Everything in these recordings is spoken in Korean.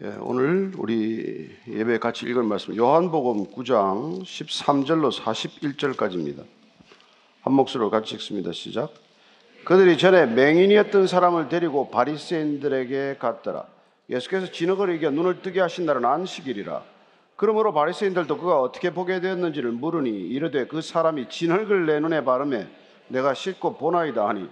예, 오늘 우리 예배 같이 읽은 말씀 요한복음 9장 13절로 41절까지입니다. 한 목소리로 같이 읽습니다. 시작. 그들이 전에 맹인이었던 사람을 데리고 바리새인들에게 갔더라. 예수께서 진흙을 이겨 눈을 뜨게 하신 날은 안식일이라. 그러므로 바리새인들도 그가 어떻게 보게 되었는지를 물으니 이르되 그 사람이 진흙을 내 눈에 바르매 내가 씻고 보나이다 하니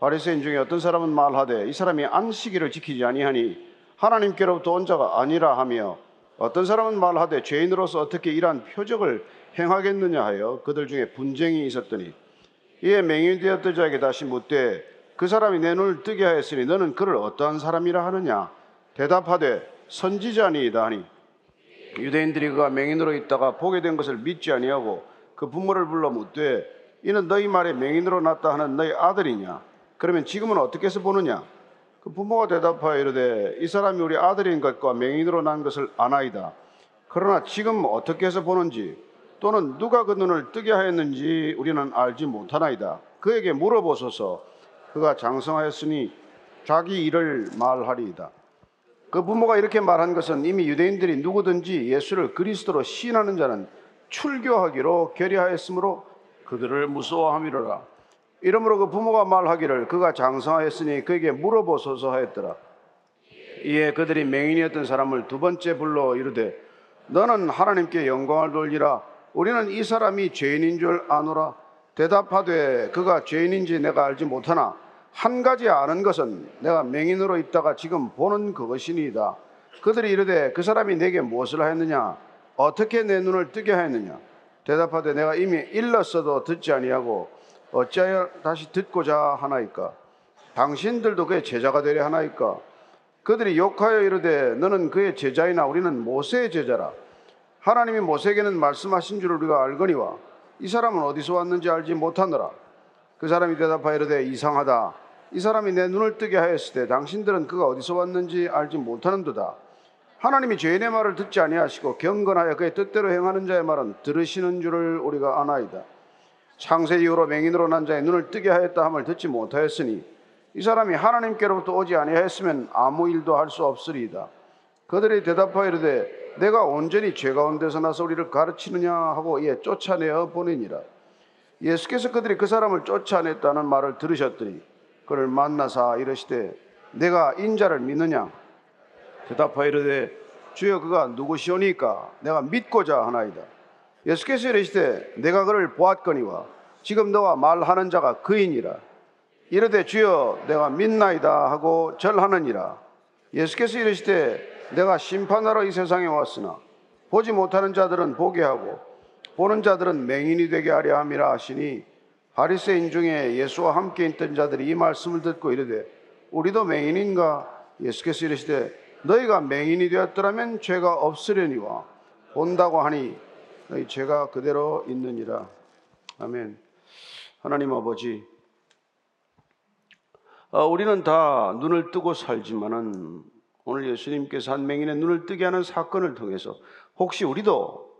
바리새인 중에 어떤 사람은 말하되 이 사람이 안식일을 지키지 아니하니 하나님께로부터 온 자가 아니라 하며 어떤 사람은 말하되 죄인으로서 어떻게 이러한 표적을 행하겠느냐 하여 그들 중에 분쟁이 있었더니 이에 맹인이 되었던 자에게 다시 묻되 그 사람이 내 눈을 뜨게 하였으니 너는 그를 어떠한 사람이라 하느냐? 대답하되 선지자니이다 하니 유대인들이 그가 맹인으로 있다가 보게 된 것을 믿지 아니하고 그 부모를 불러 묻되 이는 너희 말에 맹인으로 났다 하는 너희 아들이냐? 그러면 지금은 어떻게 해서 보느냐 그 부모가 대답하여 이르되 이 사람이 우리 아들인 것과 맹인으로 난 것을 아나이다. 그러나 지금 어떻게 해서 보는지 또는 누가 그 눈을 뜨게 하였는지 우리는 알지 못하나이다. 그에게 물어보소서. 그가 장성하였으니 자기 일을 말하리이다. 그 부모가 이렇게 말한 것은 이미 유대인들이 누구든지 예수를 그리스도로 시인하는 자는 출교하기로 결의하였으므로 그들을 무서워함이로라. 이러므로 그 부모가 말하기를 그가 장성하였으니 그에게 물어보소서 하였더라. 이에 그들이 맹인이었던 사람을 두 번째 불러 이르되 너는 하나님께 영광을 돌리라. 우리는 이 사람이 죄인인 줄 아노라. 대답하되 그가 죄인인지 내가 알지 못하나 한 가지 아는 것은 내가 맹인으로 있다가 지금 보는 그것이니이다. 그들이 이르되 그 사람이 내게 무엇을 하였느냐? 어떻게 내 눈을 뜨게 하였느냐? 대답하되 내가 이미 일렀어도 듣지 아니하고 어찌하여 다시 듣고자 하나이까? 당신들도 그의 제자가 되려 하나이까? 그들이 욕하여 이르되 너는 그의 제자이나 우리는 모세의 제자라. 하나님이 모세에게는 말씀하신 줄 우리가 알거니와 이 사람은 어디서 왔는지 알지 못하노라. 그 사람이 대답하여 이르되 이상하다. 이 사람이 내 눈을 뜨게 하였을 때 당신들은 그가 어디서 왔는지 알지 못하는도다. 하나님이 죄인의 말을 듣지 아니하시고 경건하여 그의 뜻대로 행하는 자의 말은 들으시는 줄을 우리가 아나이다. 창세 이후로 맹인으로 난 자의 눈을 뜨게 하였다 함을 듣지 못하였으니 이 사람이 하나님께로부터 오지 아니하였으면 아무 일도 할 수 없으리이다. 그들이 대답하여 이르되 내가 온전히 죄 가운데서 나서 우리를 가르치느냐 하고 이에 쫓아내어 보내니라. 예수께서 그들이 그 사람을 쫓아냈다는 말을 들으셨더니 그를 만나사 이르시되 내가 인자를 믿느냐 대답하여 이르되 주여 그가 누구시오니까 내가 믿고자 하나이다. 예수께서 이르시되 내가 그를 보았거니와 지금 너와 말하는 자가 그이니라. 이르되 주여 내가 믿나이다 하고 절하느니라. 예수께서 이르시되 내가 심판하러 이 세상에 왔으나 보지 못하는 자들은 보게 하고 보는 자들은 맹인이 되게 하려 함이라 하시니 바리새인 중에 예수와 함께 있던 자들이 이 말씀을 듣고 이르되 우리도 맹인인가? 예수께서 이르시되 너희가 맹인이 되었더라면 죄가 없으려니와 본다고 하니 너희 죄가 그대로 있느니라. 아멘. 하나님 아버지, 어, 우리는 다 눈을 뜨고 살지만은 오늘 예수님께서 한 맹인의 눈을 뜨게 하는 사건을 통해서 혹시 우리도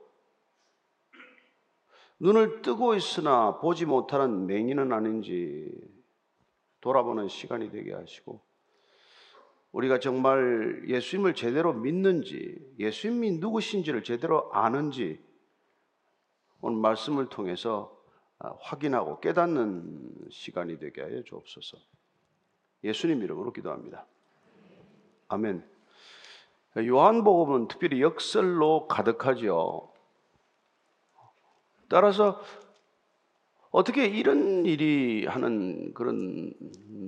눈을 뜨고 있으나 보지 못하는 맹인은 아닌지 돌아보는 시간이 되게 하시고 우리가 정말 예수님을 제대로 믿는지 예수님이 누구신지를 제대로 아는지 오늘 말씀을 통해서 아, 확인하고 깨닫는 시간이 되게 하여 주옵소서. 예수님 이름으로 기도합니다. 아멘. 요한복음은 특별히 역설로 가득하지요. 따라서 어떻게 이런 일이 하는 그런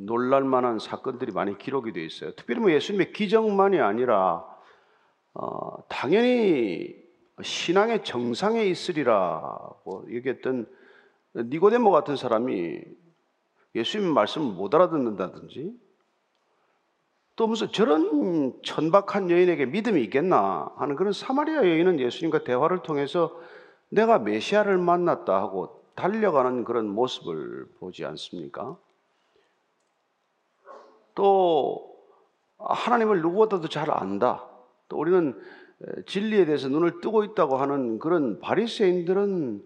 놀랄만한 사건들이 많이 기록이 되어 있어요. 특별히 뭐 예수님의 기적만이 아니라 어, 당연히 신앙의 정상에 있으리라고 얘기했던 니고데모 같은 사람이 예수님 말씀을 못 알아듣는다든지 또 무슨 저런 천박한 여인에게 믿음이 있겠나 하는 그런 사마리아 여인은 예수님과 대화를 통해서 내가 메시아를 만났다 하고 달려가는 그런 모습을 보지 않습니까? 또 하나님을 누구보다도 잘 안다. 또 우리는 진리에 대해서 눈을 뜨고 있다고 하는 그런 바리새인들은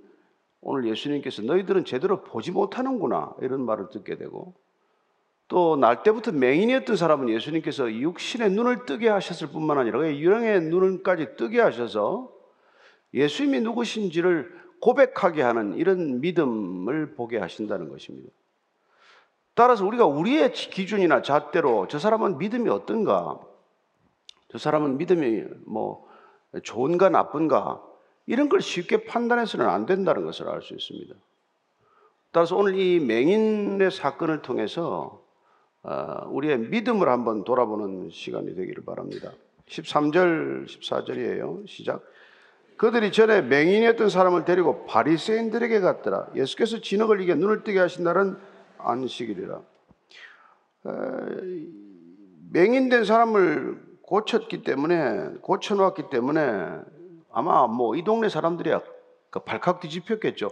오늘 예수님께서 너희들은 제대로 보지 못하는구나 이런 말을 듣게 되고 또 날 때부터 맹인이었던 사람은 예수님께서 육신의 눈을 뜨게 하셨을 뿐만 아니라 유령의 눈까지 뜨게 하셔서 예수님이 누구신지를 고백하게 하는 이런 믿음을 보게 하신다는 것입니다. 따라서 우리가 우리의 기준이나 잣대로 저 사람은 믿음이 어떤가, 저 사람은 믿음이 뭐 좋은가 나쁜가 이런 걸 쉽게 판단해서는 안 된다는 것을 알 수 있습니다. 따라서 오늘 이 맹인의 사건을 통해서 어, 우리의 믿음을 한번 돌아보는 시간이 되기를 바랍니다. 13절, 14절이에요. 시작. 그들이 전에 맹인이었던 사람을 데리고 바리새인들에게 갔더라. 예수께서 진흙을 이겨 눈을 뜨게 하신 날은 안식일이라. 맹인된 사람을 고쳤기 때문에 고쳐놓았기 때문에 아마 뭐 이 동네 사람들이야 그 발칵 뒤집혔겠죠.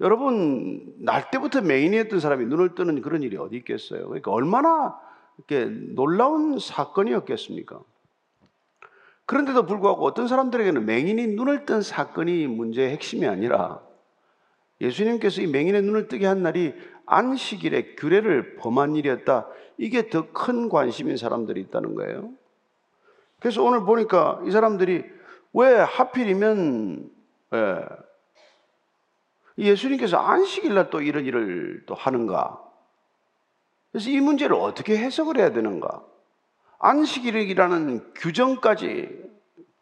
여러분 날 때부터 맹인이었던 사람이 눈을 뜨는 그런 일이 어디 있겠어요. 그러니까 얼마나 이렇게 놀라운 사건이었겠습니까? 그런데도 불구하고 어떤 사람들에게는 맹인이 눈을 뜬 사건이 문제의 핵심이 아니라 예수님께서 이 맹인의 눈을 뜨게 한 날이 안식일의 규례를 범한 일이었다. 이게 더 큰 관심인 사람들이 있다는 거예요. 그래서 오늘 보니까 이 사람들이 왜 하필이면 예, 예수님께서 안식일 날 또 이런 일을 또 하는가? 그래서 이 문제를 어떻게 해석을 해야 되는가? 안식일이라는 규정까지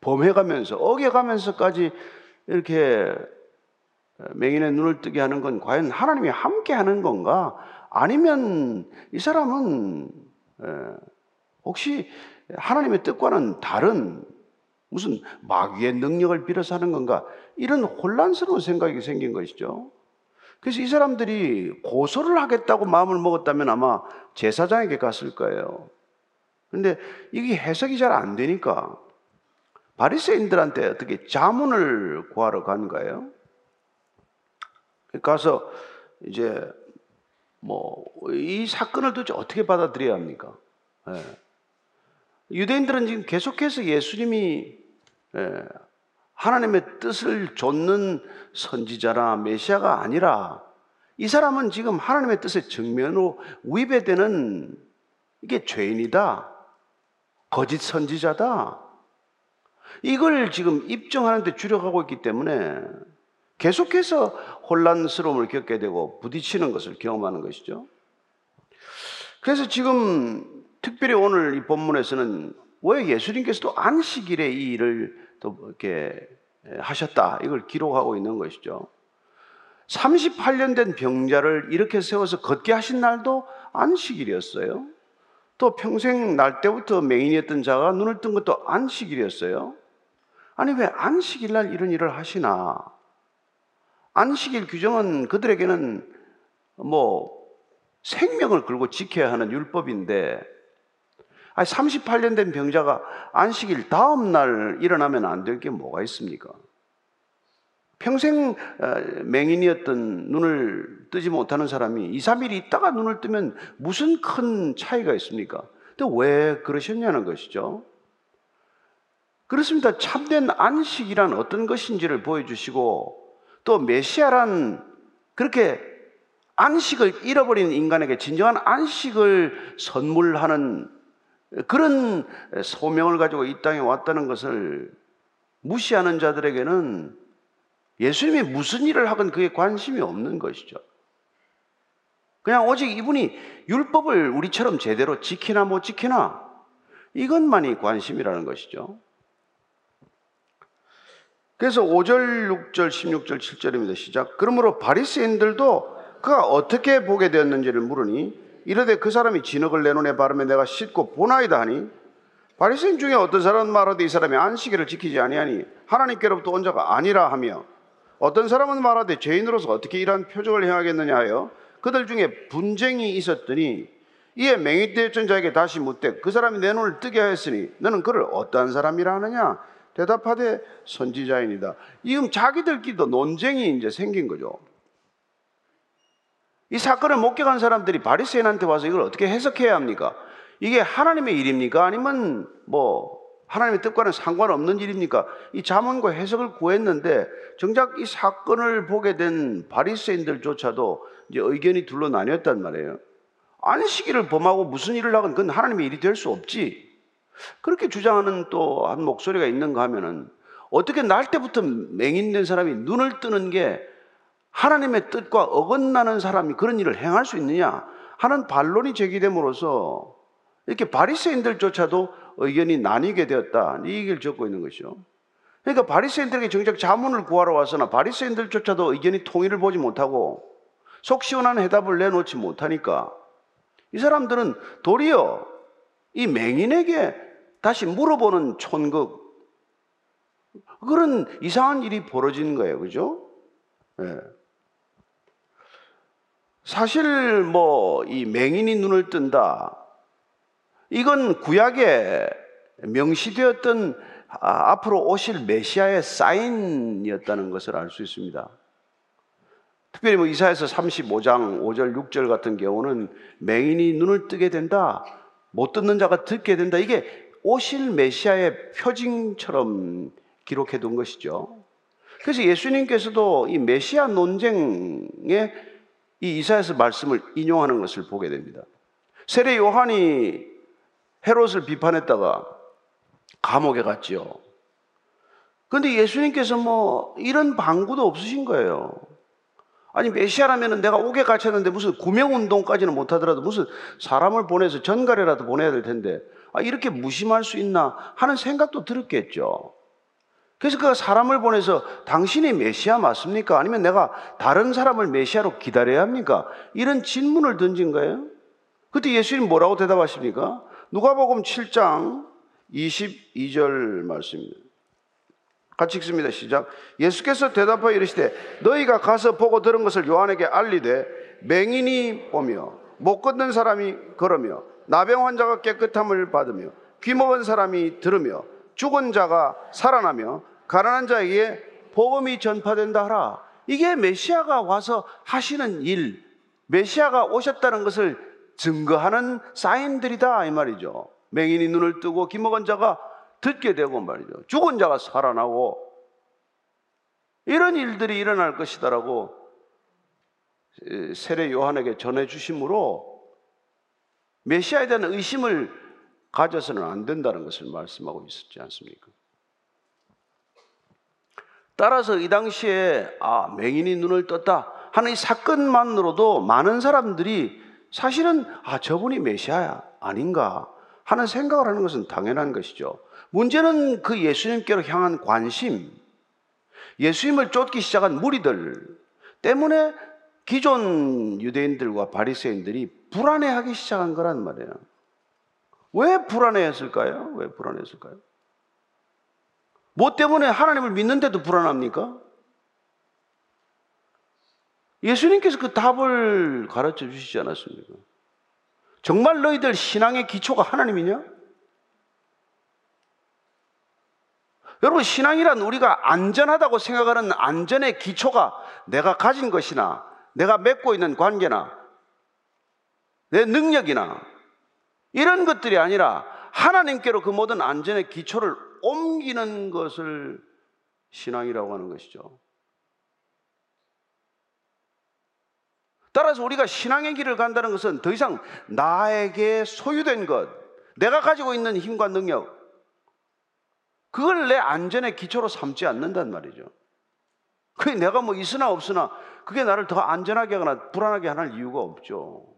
범해가면서 어겨가면서까지 이렇게 맹인의 눈을 뜨게 하는 건 과연 하나님이 함께 하는 건가? 아니면 이 사람은 혹시 하나님의 뜻과는 다른 무슨 마귀의 능력을 빌어서 하는 건가? 이런 혼란스러운 생각이 생긴 것이죠. 그래서 이 사람들이 고소를 하겠다고 마음을 먹었다면 아마 제사장에게 갔을 거예요. 근데 이게 해석이 잘 안 되니까 바리새인들한테 어떻게 자문을 구하러 간 거예요. 가서 이제 뭐 이 사건을 도대체 어떻게 받아들여야 합니까? 예. 유대인들은 지금 계속해서 예수님이 예, 하나님의 뜻을 좇는 선지자라 메시아가 아니라 이 사람은 지금 하나님의 뜻에 정면으로 위배되는 이게 죄인이다. 거짓 선지자다. 이걸 지금 입증하는데 주력하고 있기 때문에 계속해서 혼란스러움을 겪게 되고 부딪히는 것을 경험하는 것이죠. 그래서 지금 특별히 오늘 이 본문에서는 왜 예수님께서도 안식일에 이 일을 또 이렇게 하셨다 이걸 기록하고 있는 것이죠. 38년 된 병자를 이렇게 세워서 걷게 하신 날도 안식일이었어요. 또 평생 날 때부터 맹인이었던 자가 눈을 뜬 것도 안식일이었어요. 아니 왜 안식일 날 이런 일을 하시나? 안식일 규정은 그들에게는 뭐 생명을 걸고 지켜야 하는 율법인데 아니 38년 된 병자가 안식일 다음 날 일어나면 안 될 게 뭐가 있습니까? 평생 어, 맹인이었던 눈을 뜨지 못하는 사람이 2, 3일 있다가 눈을 뜨면 무슨 큰 차이가 있습니까? 또왜 그러셨냐는 것이죠. 그렇습니다. 참된 안식이란 어떤 것인지를 보여주시고 또 메시아란 그렇게 안식을 잃어버린 인간에게 진정한 안식을 선물하는 그런 소명을 가지고 이 땅에 왔다는 것을 무시하는 자들에게는 예수님이 무슨 일을 하건 그에 관심이 없는 것이죠. 그냥 오직 이분이 율법을 우리처럼 제대로 지키나 못 지키나 이것만이 관심이라는 것이죠. 그래서 5절, 6절, 16절, 7절입니다. 시작. 그러므로 바리새인들도 그가 어떻게 보게 되었는지를 물으니 이르되 그 사람이 진흙을 내 눈에 바르며 내가 씻고 보나이다 하니 바리새인 중에 어떤 사람은 말하되 이 사람이 안식일을 지키지 아니하니 하나님께로부터 온 자가 아니라 하며 어떤 사람은 말하되 죄인으로서 어떻게 이러한 표적을 행하겠느냐 하여 그들 중에 분쟁이 있었더니 이에 맹위되었던 자에게 다시 묻되 그 사람이 내 눈을 뜨게 하였으니 너는 그를 어떠한 사람이라 하느냐 대답하되 선지자입니다. 지금 자기들끼리도 논쟁이 이제 생긴 거죠. 이 사건을 목격한 사람들이 바리새인한테 와서 이걸 어떻게 해석해야 합니까? 이게 하나님의 일입니까? 아니면 뭐 하나님의 뜻과는 상관없는 일입니까? 이 자문과 해석을 구했는데 정작 이 사건을 보게 된 바리새인들조차도 이제 의견이 둘로 나뉘었단 말이에요. 안식일을 범하고 무슨 일을 하건 그건 하나님의 일이 될 수 없지. 그렇게 주장하는 또 한 목소리가 있는가 하면은 어떻게 날 때부터 맹인된 사람이 눈을 뜨는 게 하나님의 뜻과 어긋나는 사람이 그런 일을 행할 수 있느냐 하는 반론이 제기됨으로써 이렇게 바리새인들조차도 의견이 나뉘게 되었다. 이 얘기를 적고 있는 것이죠. 그러니까 바리새인들에게 정작 자문을 구하러 와서나 바리새인들조차도 의견이 통일을 보지 못하고 속 시원한 해답을 내놓지 못하니까 이 사람들은 도리어 이 맹인에게 다시 물어보는 촌극 그런 이상한 일이 벌어진 거예요. 그죠? 네. 사실 뭐 이 맹인이 눈을 뜬다. 이건 구약에 명시되었던 아, 앞으로 오실 메시아의 사인이었다는 것을 알 수 있습니다. 특별히 뭐 이사에서 35장 5절 6절 같은 경우는 맹인이 눈을 뜨게 된다. 못 듣는 자가 듣게 된다. 이게 오실 메시아의 표징처럼 기록해 둔 것이죠. 그래서 예수님께서도 이 메시아 논쟁에 이 이사에서 말씀을 인용하는 것을 보게 됩니다. 세례 요한이 헤롯을 비판했다가 감옥에 갔지요. 그런데 예수님께서 뭐 이런 방구도 없으신 거예요. 아니 메시아라면 내가 옥에 갇혔는데 무슨 구명 운동까지는 못하더라도 무슨 사람을 보내서 전갈이라도 보내야 될 텐데 아, 이렇게 무심할 수 있나 하는 생각도 들었겠죠. 그래서 그 사람을 보내서 당신이 메시아 맞습니까? 아니면 내가 다른 사람을 메시아로 기다려야 합니까? 이런 질문을 던진 거예요. 그때 예수님 뭐라고 대답하십니까? 누가복음 7장 22절 말씀입니다. 같이 읽습니다. 시작. 예수께서 대답하여 이르시되 너희가 가서 보고 들은 것을 요한에게 알리되 맹인이 보며 못 걷는 사람이 걸으며 나병 환자가 깨끗함을 받으며 귀 먹은 사람이 들으며 죽은 자가 살아나며 가난한 자에게 복음이 전파된다 하라. 이게 메시아가 와서 하시는 일, 메시아가 오셨다는 것을 증거하는 사인들이다 이 말이죠. 맹인이 눈을 뜨고 기먹은 자가 듣게 되고 말이죠. 죽은 자가 살아나고 이런 일들이 일어날 것이다라고 세례 요한에게 전해 주심으로 메시아에 대한 의심을 가져서는 안 된다는 것을 말씀하고 있었지 않습니까? 따라서 이 당시에 아 맹인이 눈을 떴다 하는 이 사건만으로도 많은 사람들이 사실은 아 저분이 메시아야 아닌가 하는 생각을 하는 것은 당연한 것이죠. 문제는 그 예수님께로 향한 관심, 예수님을 쫓기 시작한 무리들 때문에 기존 유대인들과 바리새인들이 불안해하기 시작한 거란 말이에요. 왜 불안해했을까요? 왜 불안했을까요? 뭐 때문에 하나님을 믿는데도 불안합니까? 예수님께서 그 답을 가르쳐 주시지 않았습니까? 정말 너희들 신앙의 기초가 하나님이냐? 여러분, 신앙이란 우리가 안전하다고 생각하는 안전의 기초가 내가 가진 것이나 내가 맺고 있는 관계나 내 능력이나 이런 것들이 아니라 하나님께로 그 모든 안전의 기초를 옮기는 것을 신앙이라고 하는 것이죠. 따라서 우리가 신앙의 길을 간다는 것은 더 이상 나에게 소유된 것, 내가 가지고 있는 힘과 능력, 그걸 내 안전의 기초로 삼지 않는단 말이죠. 그게 내가 뭐 있으나 없으나 그게 나를 더 안전하게 하거나 불안하게 하는 이유가 없죠.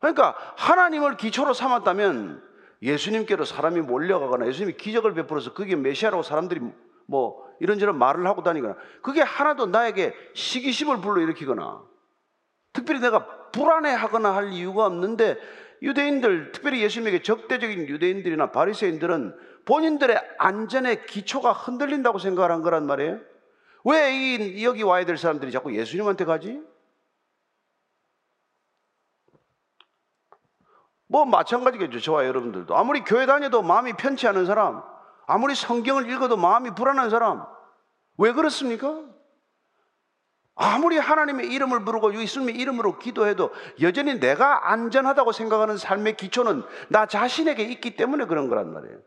그러니까 하나님을 기초로 삼았다면 예수님께로 사람이 몰려가거나 예수님이 기적을 베풀어서 그게 메시아라고 사람들이 뭐 이런저런 말을 하고 다니거나 그게 하나도 나에게 시기심을 불러일으키거나 특별히 내가 불안해하거나 할 이유가 없는데 유대인들 특별히 예수님에게 적대적인 유대인들이나 바리새인들은 본인들의 안전의 기초가 흔들린다고 생각을 한 거란 말이에요. 왜 이 여기 와야 될 사람들이 자꾸 예수님한테 가지? 뭐 마찬가지겠죠. 저와 여러분들도. 아무리 교회 다녀도 마음이 편치 않은 사람, 아무리 성경을 읽어도 마음이 불안한 사람, 왜 그렇습니까? 아무리 하나님의 이름을 부르고 예수님의 이름으로 기도해도 여전히 내가 안전하다고 생각하는 삶의 기초는 나 자신에게 있기 때문에 그런 거란 말이에요.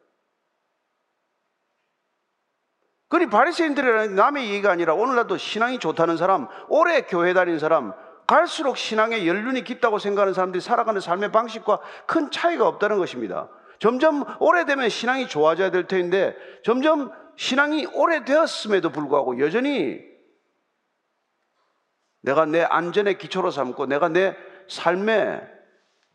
그리 바리새인들이라는 남의 얘기가 아니라 오늘날도 신앙이 좋다는 사람, 오래 교회 다닌 사람, 갈수록 신앙의 연륜이 깊다고 생각하는 사람들이 살아가는 삶의 방식과 큰 차이가 없다는 것입니다. 점점 오래되면 신앙이 좋아져야 될 텐데 점점 신앙이 오래되었음에도 불구하고 여전히 내가 내 안전의 기초로 삼고 내가 내 삶에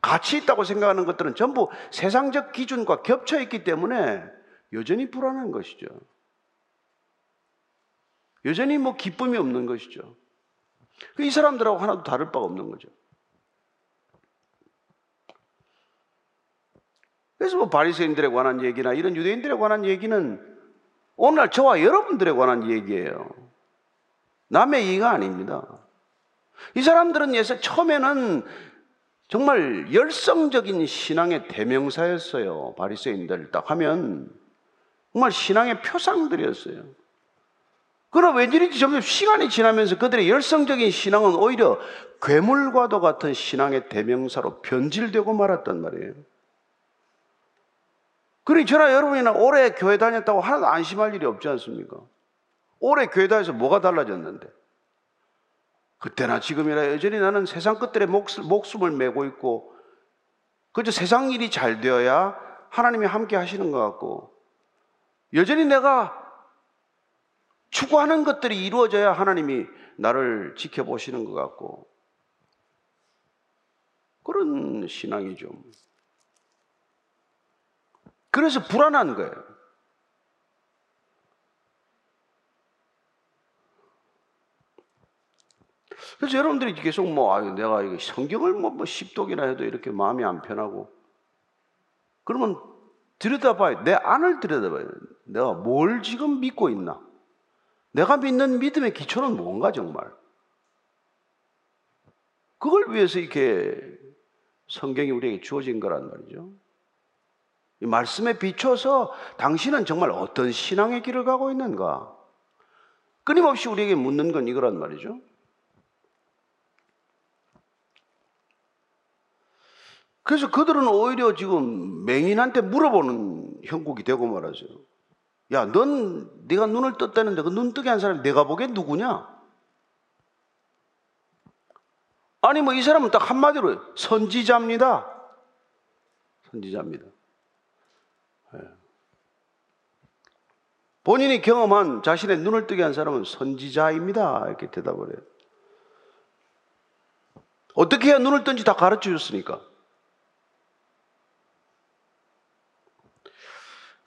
가치 있다고 생각하는 것들은 전부 세상적 기준과 겹쳐 있기 때문에 여전히 불안한 것이죠. 여전히 뭐 기쁨이 없는 것이죠. 이 사람들하고 하나도 다를 바가 없는 거죠. 그래서 뭐 바리새인들에 관한 얘기나 이런 유대인들에 관한 얘기는 오늘 저와 여러분들에 관한 얘기예요. 남의 얘기가 아닙니다. 이 사람들은 예서 처음에는 정말 열성적인 신앙의 대명사였어요. 바리새인들 딱 하면 정말 신앙의 표상들이었어요. 그러나 왠지 점점 시간이 지나면서 그들의 열성적인 신앙은 오히려 괴물과도 같은 신앙의 대명사로 변질되고 말았단 말이에요. 그러니 저나 여러분이나 오래 교회 다녔다고 하나도 안심할 일이 없지 않습니까? 오래 교회 다녀서 뭐가 달라졌는데? 그때나 지금이나 여전히 나는 세상 끝들의 목숨 을 메고 있고 그저 세상 일이 잘 되어야 하나님이 함께 하시는 것 같고 여전히 내가 추구하는 것들이 이루어져야 하나님이 나를 지켜보시는 것 같고 그런 신앙이 좀 그래서 불안한 거예요. 그래서 여러분들이 계속 뭐, 아, 내가 이거 성경을 뭐, 뭐 10독이나 해도 이렇게 마음이 안 편하고, 그러면 들여다봐요. 내 안을 들여다봐요. 내가 뭘 지금 믿고 있나? 내가 믿는 믿음의 기초는 뭔가 정말? 그걸 위해서 이렇게 성경이 우리에게 주어진 거란 말이죠. 이 말씀에 비춰서 당신은 정말 어떤 신앙의 길을 가고 있는가? 끊임없이 우리에게 묻는 건 이거란 말이죠. 그래서 그들은 오히려 지금 맹인한테 물어보는 형국이 되고 말하죠. 야, 넌 네가 눈을 떴다는데 그 눈 뜨게 한 사람이 내가 보기에 누구냐? 아니 뭐 이 사람은 딱 한마디로 선지자입니다. 선지자입니다. 네. 본인이 경험한 자신의 눈을 뜨게 한 사람은 선지자입니다. 이렇게 대답을 해요. 어떻게 해야 눈을 뜬지 다 가르쳐 줬으니까.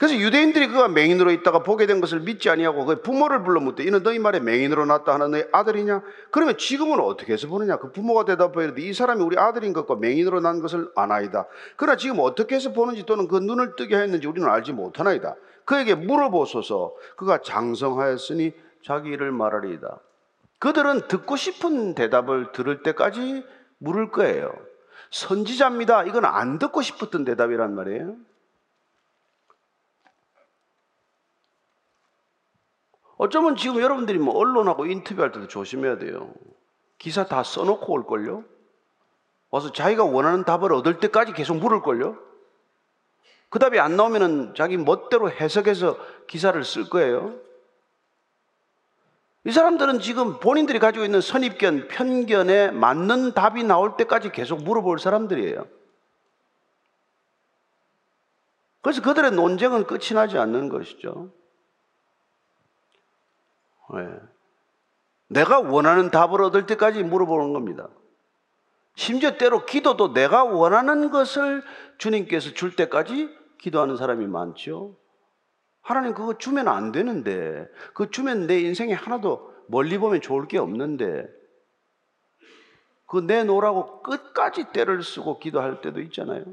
그래서 유대인들이 그가 맹인으로 있다가 보게 된 것을 믿지 아니하고 그 부모를 불러 묻되 이는 너희 말에 맹인으로 났다 하는 너희 아들이냐? 그러면 지금은 어떻게 해서 보느냐? 그 부모가 이르되 이 사람이 우리 아들인 것과 맹인으로 난 것을 아나이다. 그러나 지금 어떻게 해서 보는지 또는 그 눈을 뜨게 하였는지 우리는 알지 못하나이다. 그에게 물어보소서. 그가 장성하였으니 자기 일을 말하리이다. 그들은 듣고 싶은 대답을 들을 때까지 물을 거예요. 선지자입니다. 이건 안 듣고 싶었던 대답이란 말이에요. 어쩌면 지금 여러분들이 뭐 언론하고 인터뷰할 때도 조심해야 돼요. 기사 다 써놓고 올걸요? 와서 자기가 원하는 답을 얻을 때까지 계속 물을걸요? 그 답이 안 나오면은 자기 멋대로 해석해서 기사를 쓸 거예요. 이 사람들은 지금 본인들이 가지고 있는 선입견, 편견에 맞는 답이 나올 때까지 계속 물어볼 사람들이에요. 그래서 그들의 논쟁은 끝이 나지 않는 것이죠. 네. 내가 원하는 답을 얻을 때까지 물어보는 겁니다. 심지어 때로 기도도 내가 원하는 것을 주님께서 줄 때까지 기도하는 사람이 많죠. 하나님 그거 주면 안 되는데, 그 주면 내 인생에 하나도 멀리 보면 좋을 게 없는데, 그 내놓으라고 끝까지 때를 쓰고 기도할 때도 있잖아요.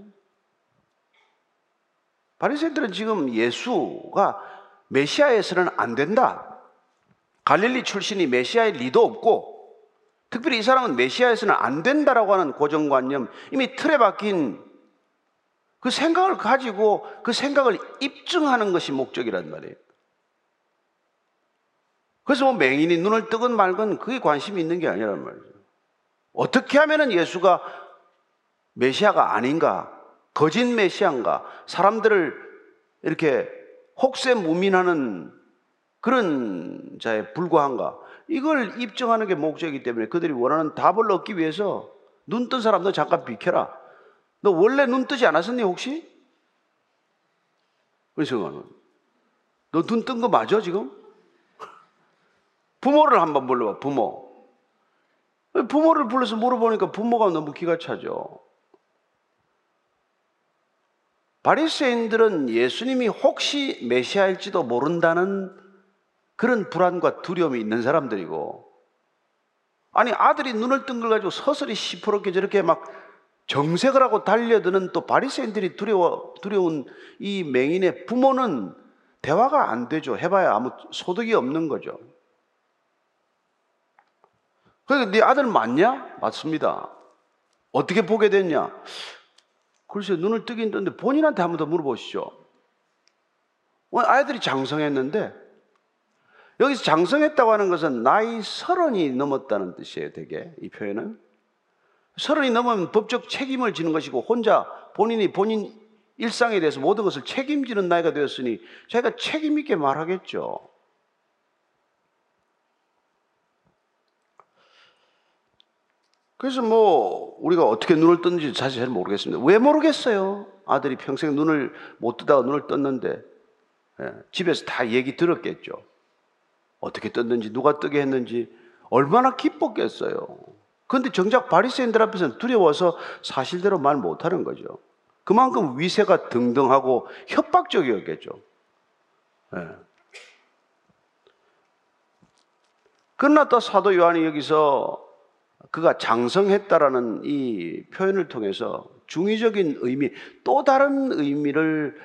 바리새들은 지금 예수가 메시아에서는 안 된다. 갈릴리 출신이 메시아의 리도 없고 특별히 이 사람은 메시아에서는 안 된다라고 하는 고정관념, 이미 틀에 박힌 그 생각을 가지고 그 생각을 입증하는 것이 목적이란 말이에요. 그래서 뭐 맹인이 눈을 뜨건 말건 그게 관심이 있는 게 아니란 말이죠. 어떻게 하면 예수가 메시아가 아닌가, 거짓 메시아인가, 사람들을 이렇게 혹세 무민하는 그런 자에 불과한가? 이걸 입증하는 게 목적이기 때문에 그들이 원하는 답을 얻기 위해서 눈 뜬 사람 너 잠깐 비켜라. 너 원래 눈 뜨지 않았었니 혹시? 은성아는 너눈 뜬 거 맞아 지금? 부모를 한번 불러봐 부모. 부모를 불러서 물어보니까 부모가 너무 기가 차죠. 바리새인들은 예수님이 혹시 메시아일지도 모른다는 그런 불안과 두려움이 있는 사람들이고 아니 아들이 눈을 뜬 걸 가지고 서서히 시퍼렇게 저렇게 막 정색을 하고 달려드는 또 바리새인들이 두려워 두려운 이 맹인의 부모는 대화가 안 되죠. 해봐야 아무 소득이 없는 거죠. 그러니까 네 아들 맞냐? 맞습니다. 어떻게 보게 됐냐? 글쎄 눈을 뜨긴 떴는데 본인한테 한 번 더 물어보시죠. 아이들이 장성했는데 여기서 장성했다고 하는 것은 나이 서른이 넘었다는 뜻이에요. 되게 이 표현은 서른이 넘으면 법적 책임을 지는 것이고 혼자 본인이 본인 일상에 대해서 모든 것을 책임지는 나이가 되었으니 자기가 책임 있게 말하겠죠. 그래서 뭐 우리가 어떻게 눈을 떴는지 사실 잘 모르겠습니다. 왜 모르겠어요? 아들이 평생 눈을 못 뜨다가 눈을 떴는데 예, 집에서 다 얘기 들었겠죠. 어떻게 떴는지 누가 뜨게 했는지 얼마나 기뻤겠어요. 그런데 정작 바리새인들 앞에서는 두려워서 사실대로 말 못하는 거죠. 그만큼 위세가 등등하고 협박적이었겠죠. 예. 그러나 또 사도 요한이 여기서 그가 장성했다라는 이 표현을 통해서 중의적인 의미, 또 다른 의미를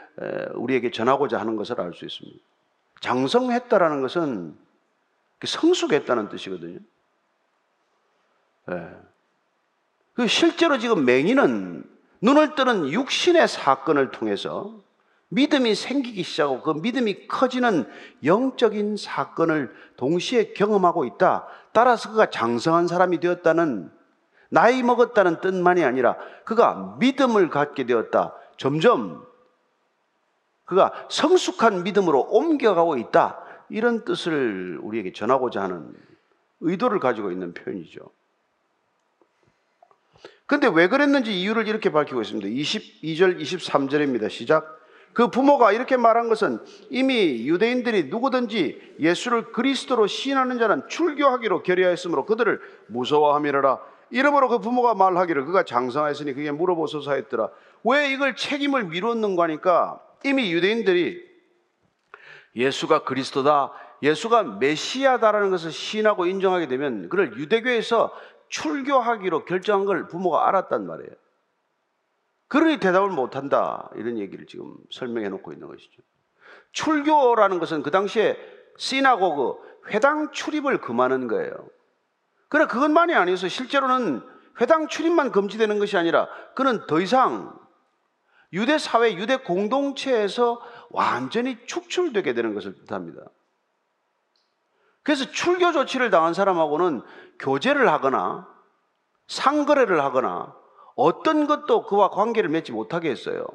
우리에게 전하고자 하는 것을 알 수 있습니다. 장성했다라는 것은 성숙했다는 뜻이거든요. 그 실제로 지금 맹인은 눈을 뜨는 육신의 사건을 통해서 믿음이 생기기 시작하고 그 믿음이 커지는 영적인 사건을 동시에 경험하고 있다. 따라서 그가 장성한 사람이 되었다는 나이 먹었다는 뜻만이 아니라 그가 믿음을 갖게 되었다. 점점 그가 성숙한 믿음으로 옮겨가고 있다. 이런 뜻을 우리에게 전하고자 하는 의도를 가지고 있는 표현이죠. 근데 왜 그랬는지 이유를 이렇게 밝히고 있습니다. 22절, 23절입니다. 시작. 그 부모가 이렇게 말한 것은 이미 유대인들이 누구든지 예수를 그리스도로 시인하는 자는 출교하기로 결의하였으므로 그들을 무서워함이라 이러므로 그 부모가 말하기를 그가 장성하였으니 그게 물어보소서 했더라. 왜 이걸 책임을 미뤘는가 하니까 이미 유대인들이 예수가 그리스도다, 예수가 메시아다라는 것을 시인하고 인정하게 되면 그를 유대교에서 출교하기로 결정한 걸 부모가 알았단 말이에요. 그러니 대답을 못한다. 이런 얘기를 지금 설명해 놓고 있는 것이죠. 출교라는 것은 그 당시에 시나고그 회당 출입을 금하는 거예요. 그래 그것만이 아니어서 실제로는 회당 출입만 금지되는 것이 아니라 그는 더 이상 유대 사회, 유대 공동체에서 완전히 축출되게 되는 것을 뜻합니다. 그래서 출교 조치를 당한 사람하고는 교제를 하거나 상거래를 하거나 어떤 것도 그와 관계를 맺지 못하게 했어요.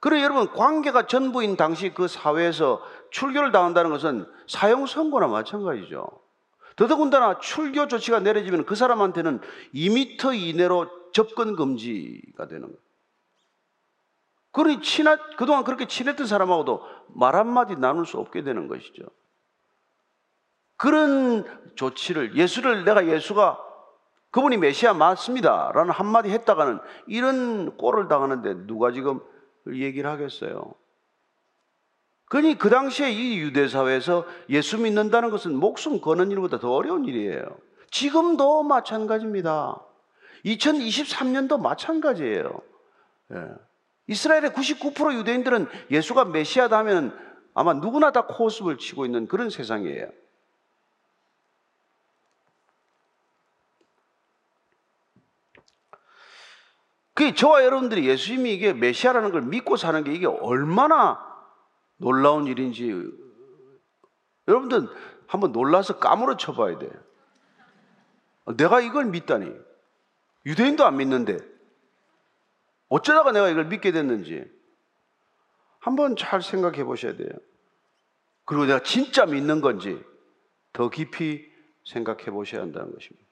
그래 여러분 관계가 전부인 당시 그 사회에서 출교를 당한다는 것은 사형 선고나 마찬가지죠. 더더군다나 출교 조치가 내려지면 그 사람한테는 2미터 이내로 접근 금지가 되는 거예요. 그러니 친하, 그동안 그렇게 친했던 사람하고도 말 한마디 나눌 수 없게 되는 것이죠. 그런 조치를, 예수를 내가 예수가 그분이 메시아 맞습니다. 라는 한마디 했다가는 이런 꼴을 당하는데 누가 지금 얘기를 하겠어요? 그러니 그 당시에 이 유대사회에서 예수 믿는다는 것은 목숨 거는 일보다 더 어려운 일이에요. 지금도 마찬가지입니다. 2023년도 마찬가지예요. 예. 이스라엘의 99% 유대인들은 예수가 메시아다 하면 아마 누구나 다 코스를 치고 있는 그런 세상이에요. 그 저와 여러분들이 예수님이 이게 메시아라는 걸 믿고 사는 게 이게 얼마나 놀라운 일인지 여러분들 한번 놀라서 까무러 쳐봐야 돼. 내가 이걸 믿다니. 유대인도 안 믿는데. 어쩌다가 내가 이걸 믿게 됐는지. 한번 잘 생각해 보셔야 돼요. 그리고 내가 진짜 믿는 건지 더 깊이 생각해 보셔야 한다는 것입니다.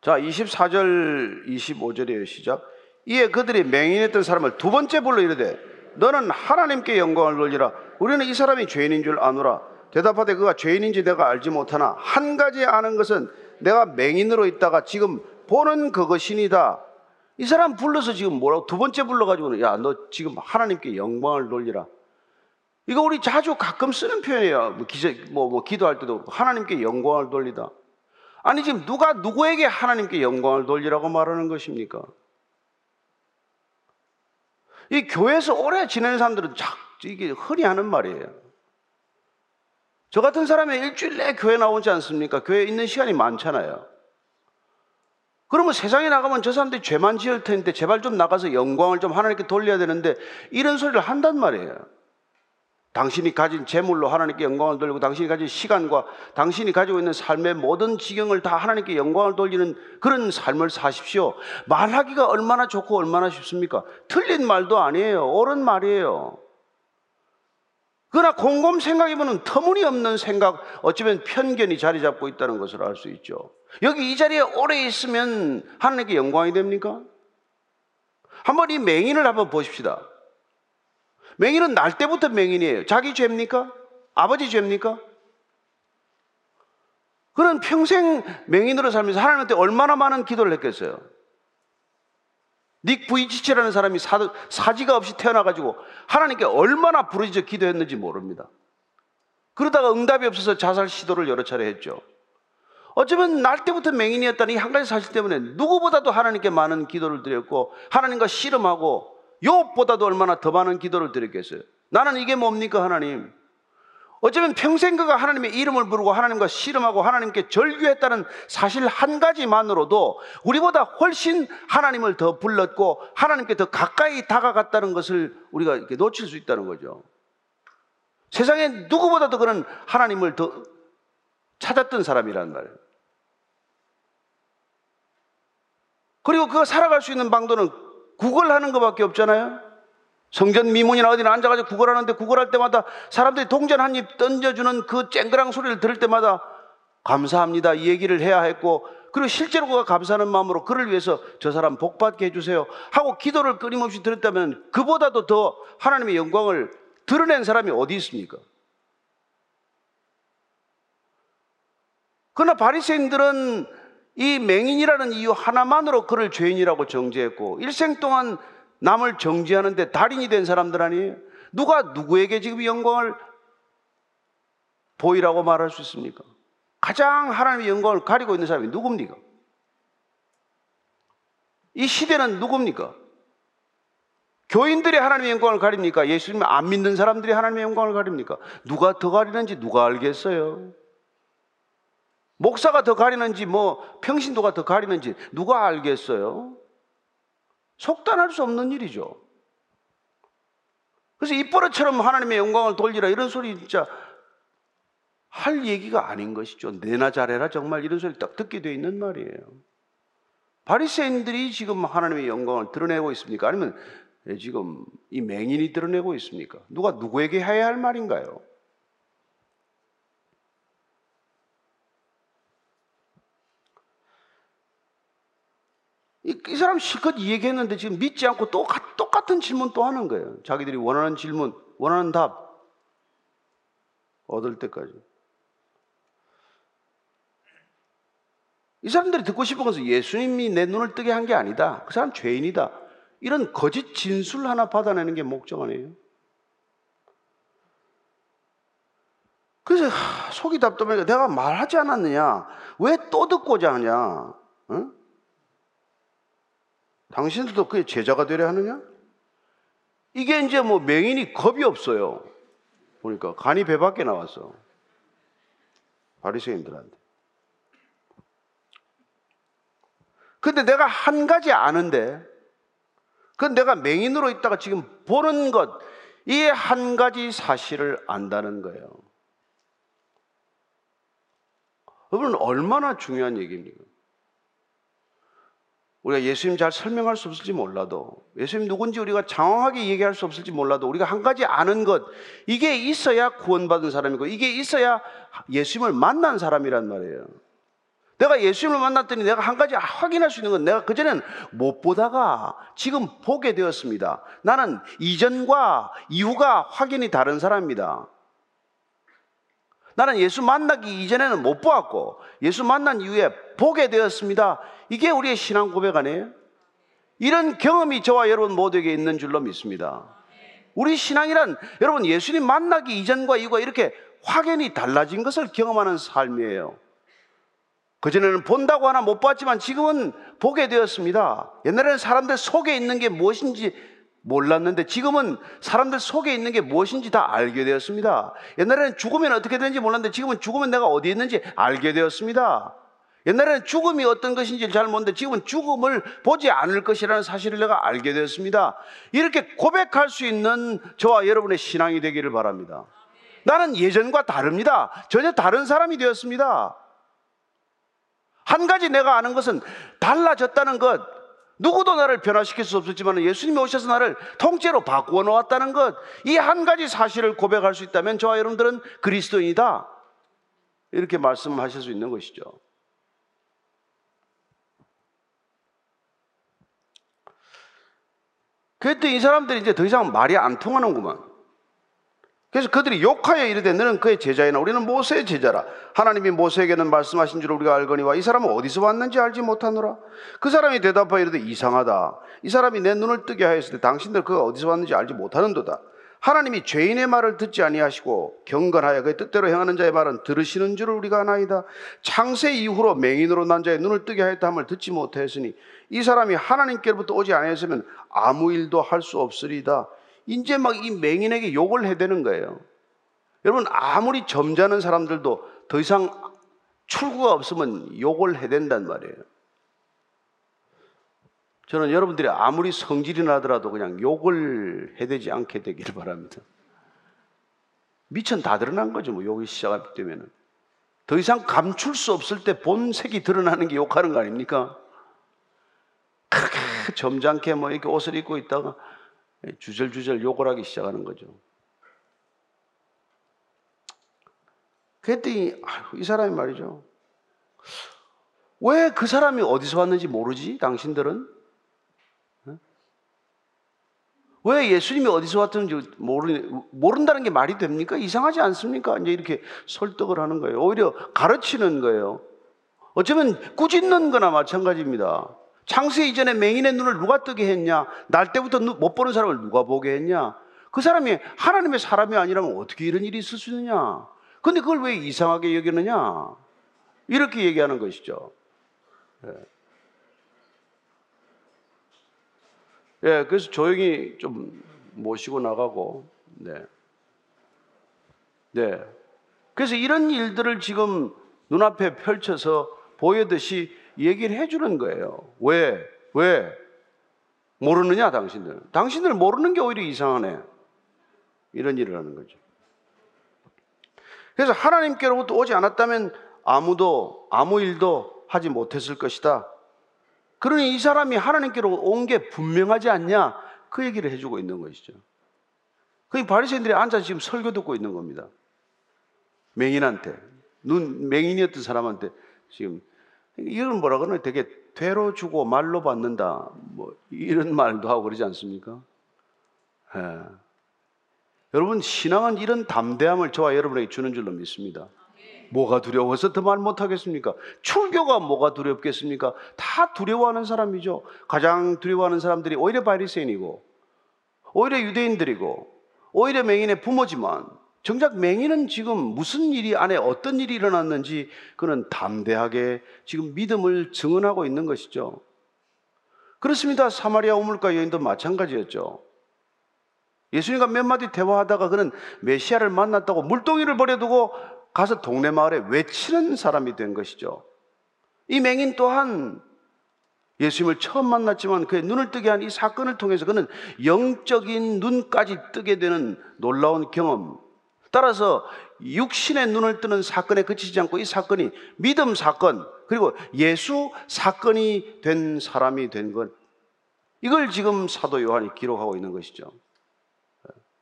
자, 24절, 25절의 시작. 이에 그들이 맹인했던 사람을 두 번째 불러 이르되 너는 하나님께 영광을 돌리라. 우리는 이 사람이 죄인인 줄 아노라. 대답하되 그가 죄인인지 내가 알지 못하나 한 가지 아는 것은 내가 맹인으로 있다가 지금 보는 그것이니다. 이 사람 불러서 지금 뭐라고 두 번째 불러가지고는 야 너 지금 하나님께 영광을 돌리라. 이거 우리 자주 가끔 쓰는 표현이에요. 뭐, 기자, 뭐, 뭐 기도할 때도 하나님께 영광을 돌리다. 아니 지금 누가 누구에게 하나님께 영광을 돌리라고 말하는 것입니까? 이 교회에서 오래 지내는 사람들은 자, 이게 흔히 하는 말이에요. 저 같은 사람이 일주일 내 교회 나오지 않습니까? 교회에 있는 시간이 많잖아요. 그러면 세상에 나가면 저 사람들이 죄만 지을 텐데 제발 좀 나가서 영광을 좀 하나님께 돌려야 되는데 이런 소리를 한단 말이에요. 당신이 가진 재물로 하나님께 영광을 돌리고 당신이 가진 시간과 당신이 가지고 있는 삶의 모든 지경을 다 하나님께 영광을 돌리는 그런 삶을 사십시오. 말하기가 얼마나 좋고 얼마나 쉽습니까? 틀린 말도 아니에요. 옳은 말이에요. 그러나 곰곰 생각해보면 터무니없는 생각, 어쩌면 편견이 자리 잡고 있다는 것을 알 수 있죠. 여기 이 자리에 오래 있으면 하나님께 영광이 됩니까? 한번 이 맹인을 한번 보십시다. 맹인은 날 때부터 맹인이에요. 자기 죄입니까? 아버지 죄입니까? 그는 평생 맹인으로 살면서 하나님한테 얼마나 많은 기도를 했겠어요? 닉 부이치치라는 사람이 사, 지가 없이 태어나가지고 하나님께 얼마나 부르짖어 기도했는지 모릅니다. 그러다가 응답이 없어서 자살 시도를 여러 차례 했죠. 어쩌면 날 때부터 맹인이었다는 이 한 가지 사실 때문에 누구보다도 하나님께 많은 기도를 드렸고 하나님과 씨름하고 욥보다도 얼마나 더 많은 기도를 드렸겠어요. 나는 이게 뭡니까 하나님? 어쩌면 평생 그가 하나님의 이름을 부르고 하나님과 씨름하고 하나님께 절규했다는 사실 한 가지만으로도 우리보다 훨씬 하나님을 더 불렀고 하나님께 더 가까이 다가갔다는 것을 우리가 이렇게 놓칠 수 있다는 거죠. 세상에 누구보다도 그런 하나님을 더 찾았던 사람이란 말이에요. 그리고 그가 살아갈 수 있는 방도는 구걸하는 것밖에 없잖아요. 성전 미문이나 어디나 앉아가지고 구걸하는데 구걸할 때마다 사람들이 동전 한 입 던져주는 그 쨍그랑 소리를 들을 때마다 감사합니다 이 얘기를 해야 했고 그리고 실제로 그가 감사하는 마음으로 그를 위해서 저 사람 복받게 해주세요 하고 기도를 끊임없이 들었다면 그보다도 더 하나님의 영광을 드러낸 사람이 어디 있습니까? 그러나 바리새인들은 이 맹인이라는 이유 하나만으로 그를 죄인이라고 정죄했고 일생 동안 남을 정죄하는데 달인이 된 사람들 아니에요? 누가 누구에게 지금 영광을 보이라고 말할 수 있습니까? 가장 하나님의 영광을 가리고 있는 사람이 누굽니까? 이 시대는 누굽니까? 교인들이 하나님의 영광을 가립니까? 예수님을 안 믿는 사람들이 하나님의 영광을 가립니까? 누가 더 가리는지 누가 알겠어요? 목사가 더 가리는지 뭐 평신도가 더 가리는지 누가 알겠어요? 속단할 수 없는 일이죠. 그래서 입버릇처럼 하나님의 영광을 돌리라 이런 소리 진짜 할 얘기가 아닌 것이죠. 내나 잘해라 정말 이런 소리 딱 듣게 돼 있는 말이에요. 바리새인들이 지금 하나님의 영광을 드러내고 있습니까? 아니면 지금 이 맹인이 드러내고 있습니까? 누가 누구에게 해야 할 말인가요? 이, 이 사람 실컷 얘기했는데 지금 믿지 않고 또 똑같은 질문 또 하는 거예요. 자기들이 원하는 질문, 원하는 답 얻을 때까지. 이 사람들이 듣고 싶은 것은 예수님이 내 눈을 뜨게 한 게 아니다. 그 사람 죄인이다. 이런 거짓 진술 하나 받아내는 게 목적 아니에요? 그래서 속이 답답하니까 내가 말하지 않았느냐? 왜 또 듣고자 하냐? 응? 당신들도 그의 제자가 되려 하느냐? 이게 이제 뭐 맹인이 겁이 없어요. 보니까 간이 배 밖에 나왔어. 바리새인들한테. 근데 내가 한 가지 아는데, 그건 내가 맹인으로 있다가 지금 보는 것, 이 한 가지 사실을 안다는 거예요. 여러분, 얼마나 중요한 얘기입니까? 우리가 예수님 잘 설명할 수 없을지 몰라도 예수님 누군지 우리가 장황하게 얘기할 수 없을지 몰라도 우리가 한 가지 아는 것 이게 있어야 구원받은 사람이고 이게 있어야 예수님을 만난 사람이란 말이에요. 내가 예수님을 만났더니 내가 한 가지 확인할 수 있는 건 내가 그전엔 못 보다가 지금 보게 되었습니다. 나는 이전과 이후가 확연히 다른 사람입니다. 나는 예수 만나기 이전에는 못 보았고 예수 만난 이후에 보게 되었습니다. 이게 우리의 신앙 고백 아니에요? 이런 경험이 저와 여러분 모두에게 있는 줄로 믿습니다. 우리 신앙이란 여러분 예수님 만나기 이전과 이후가 이렇게 확연히 달라진 것을 경험하는 삶이에요. 그전에는 본다고 하나 못 봤지만 지금은 보게 되었습니다. 옛날에는 사람들 속에 있는 게 무엇인지 몰랐는데 지금은 사람들 속에 있는 게 무엇인지 다 알게 되었습니다. 옛날에는 죽으면 어떻게 되는지 몰랐는데 지금은 죽으면 내가 어디 있는지 알게 되었습니다. 옛날에는 죽음이 어떤 것인지 잘 모르는데 지금은 죽음을 보지 않을 것이라는 사실을 내가 알게 되었습니다. 이렇게 고백할 수 있는 저와 여러분의 신앙이 되기를 바랍니다. 나는 예전과 다릅니다. 전혀 다른 사람이 되었습니다. 한 가지 내가 아는 것은 달라졌다는 것. 누구도 나를 변화시킬 수 없었지만 예수님이 오셔서 나를 통째로 바꾸어 놓았다는 것. 이 한 가지 사실을 고백할 수 있다면 저와 여러분들은 그리스도인이다. 이렇게 말씀하실 수 있는 것이죠. 그랬더니 이 사람들이 이제 더 이상 말이 안 통하는구만. 그래서 그들이 욕하여 이르되 너는 그의 제자이나 우리는 모세의 제자라. 하나님이 모세에게는 말씀하신 줄 우리가 알거니와 이 사람은 어디서 왔는지 알지 못하노라. 그 사람이 대답하여 이르되 이상하다. 이 사람이 내 눈을 뜨게 하였을 때 당신들 그가 어디서 왔는지 알지 못하는도다. 하나님이 죄인의 말을 듣지 아니하시고 경건하여 그의 뜻대로 행하는 자의 말은 들으시는 줄을 우리가 아나이다. 창세 이후로 맹인으로 난 자의 눈을 뜨게 하였다 함을 듣지 못하였으니 이 사람이 하나님께로부터 오지 아니하였으면 아무 일도 할 수 없으리다. 이제 막 이 맹인에게 욕을 해대는 거예요. 여러분, 아무리 점잖은 사람들도 더 이상 출구가 없으면 욕을 해댄단 말이에요. 저는 여러분들이 아무리 성질이 나더라도 그냥 욕을 해대지 않게 되기를 바랍니다. 미천 다 드러난 거죠, 뭐 욕이 시작되면은. 더 이상 감출 수 없을 때 본색이 드러나는 게 욕하는 거 아닙니까? 그렇게 점잖게 뭐 이렇게 옷을 입고 있다가 주절주절 욕을 하기 시작하는 거죠. 그랬더니 이 사람이 말이죠. 왜 그 사람이 어디서 왔는지 모르지? 당신들은? 왜 예수님이 어디서 왔는지 모르, 모른다는 게 말이 됩니까? 이상하지 않습니까? 이제 이렇게 설득을 하는 거예요. 오히려 가르치는 거예요. 어쩌면 꾸짖는 거나 마찬가지입니다. 창세 이전에 맹인의 눈을 누가 뜨게 했냐? 날 때부터 못 보는 사람을 누가 보게 했냐? 그 사람이 하나님의 사람이 아니라면 어떻게 이런 일이 있을 수 있느냐? 근데 그걸 왜 이상하게 여기느냐? 이렇게 얘기하는 것이죠. 예. 예, 그래서 조용히 좀 모시고 나가고, 네. 네. 그래서 이런 일들을 지금 눈앞에 펼쳐서 보여듯이 얘기를 해주는 거예요. 왜? 왜? 모르느냐, 당신들? 당신들 모르는 게 오히려 이상하네. 이런 일을 하는 거죠. 그래서 하나님께로부터 오지 않았다면 아무도, 아무 일도 하지 못했을 것이다. 그러니 이 사람이 하나님께로 온 게 분명하지 않냐? 그 얘기를 해주고 있는 것이죠. 그 바리새인들이 앉아 지금 설교 듣고 있는 겁니다. 맹인한테 눈 맹인이었던 사람한테 지금 이건 뭐라 그러나 되게 되로 주고 말로 받는다. 뭐 이런 말도 하고 그러지 않습니까? 예. 여러분 신앙은 이런 담대함을 저와 여러분에게 주는 줄로 믿습니다. 뭐가 두려워서 더 말 못하겠습니까? 출교가 뭐가 두렵겠습니까? 다 두려워하는 사람이죠. 가장 두려워하는 사람들이 오히려 바리새인이고, 오히려 유대인들이고, 오히려 맹인의 부모지만 정작 맹인은 지금 무슨 일이 안에 어떤 일이 일어났는지 그는 담대하게 지금 믿음을 증언하고 있는 것이죠. 그렇습니다. 사마리아 우물가 여인도 마찬가지였죠. 예수님과 몇 마디 대화하다가 그는 메시아를 만났다고 물동이를 버려두고 가서 동네 마을에 외치는 사람이 된 것이죠. 이 맹인 또한 예수님을 처음 만났지만 그의 눈을 뜨게 한 이 사건을 통해서 그는 영적인 눈까지 뜨게 되는 놀라운 경험, 따라서 육신의 눈을 뜨는 사건에 그치지 않고 이 사건이 믿음 사건 그리고 예수 사건이 된 사람이 된 것. 이걸 지금 사도 요한이 기록하고 있는 것이죠.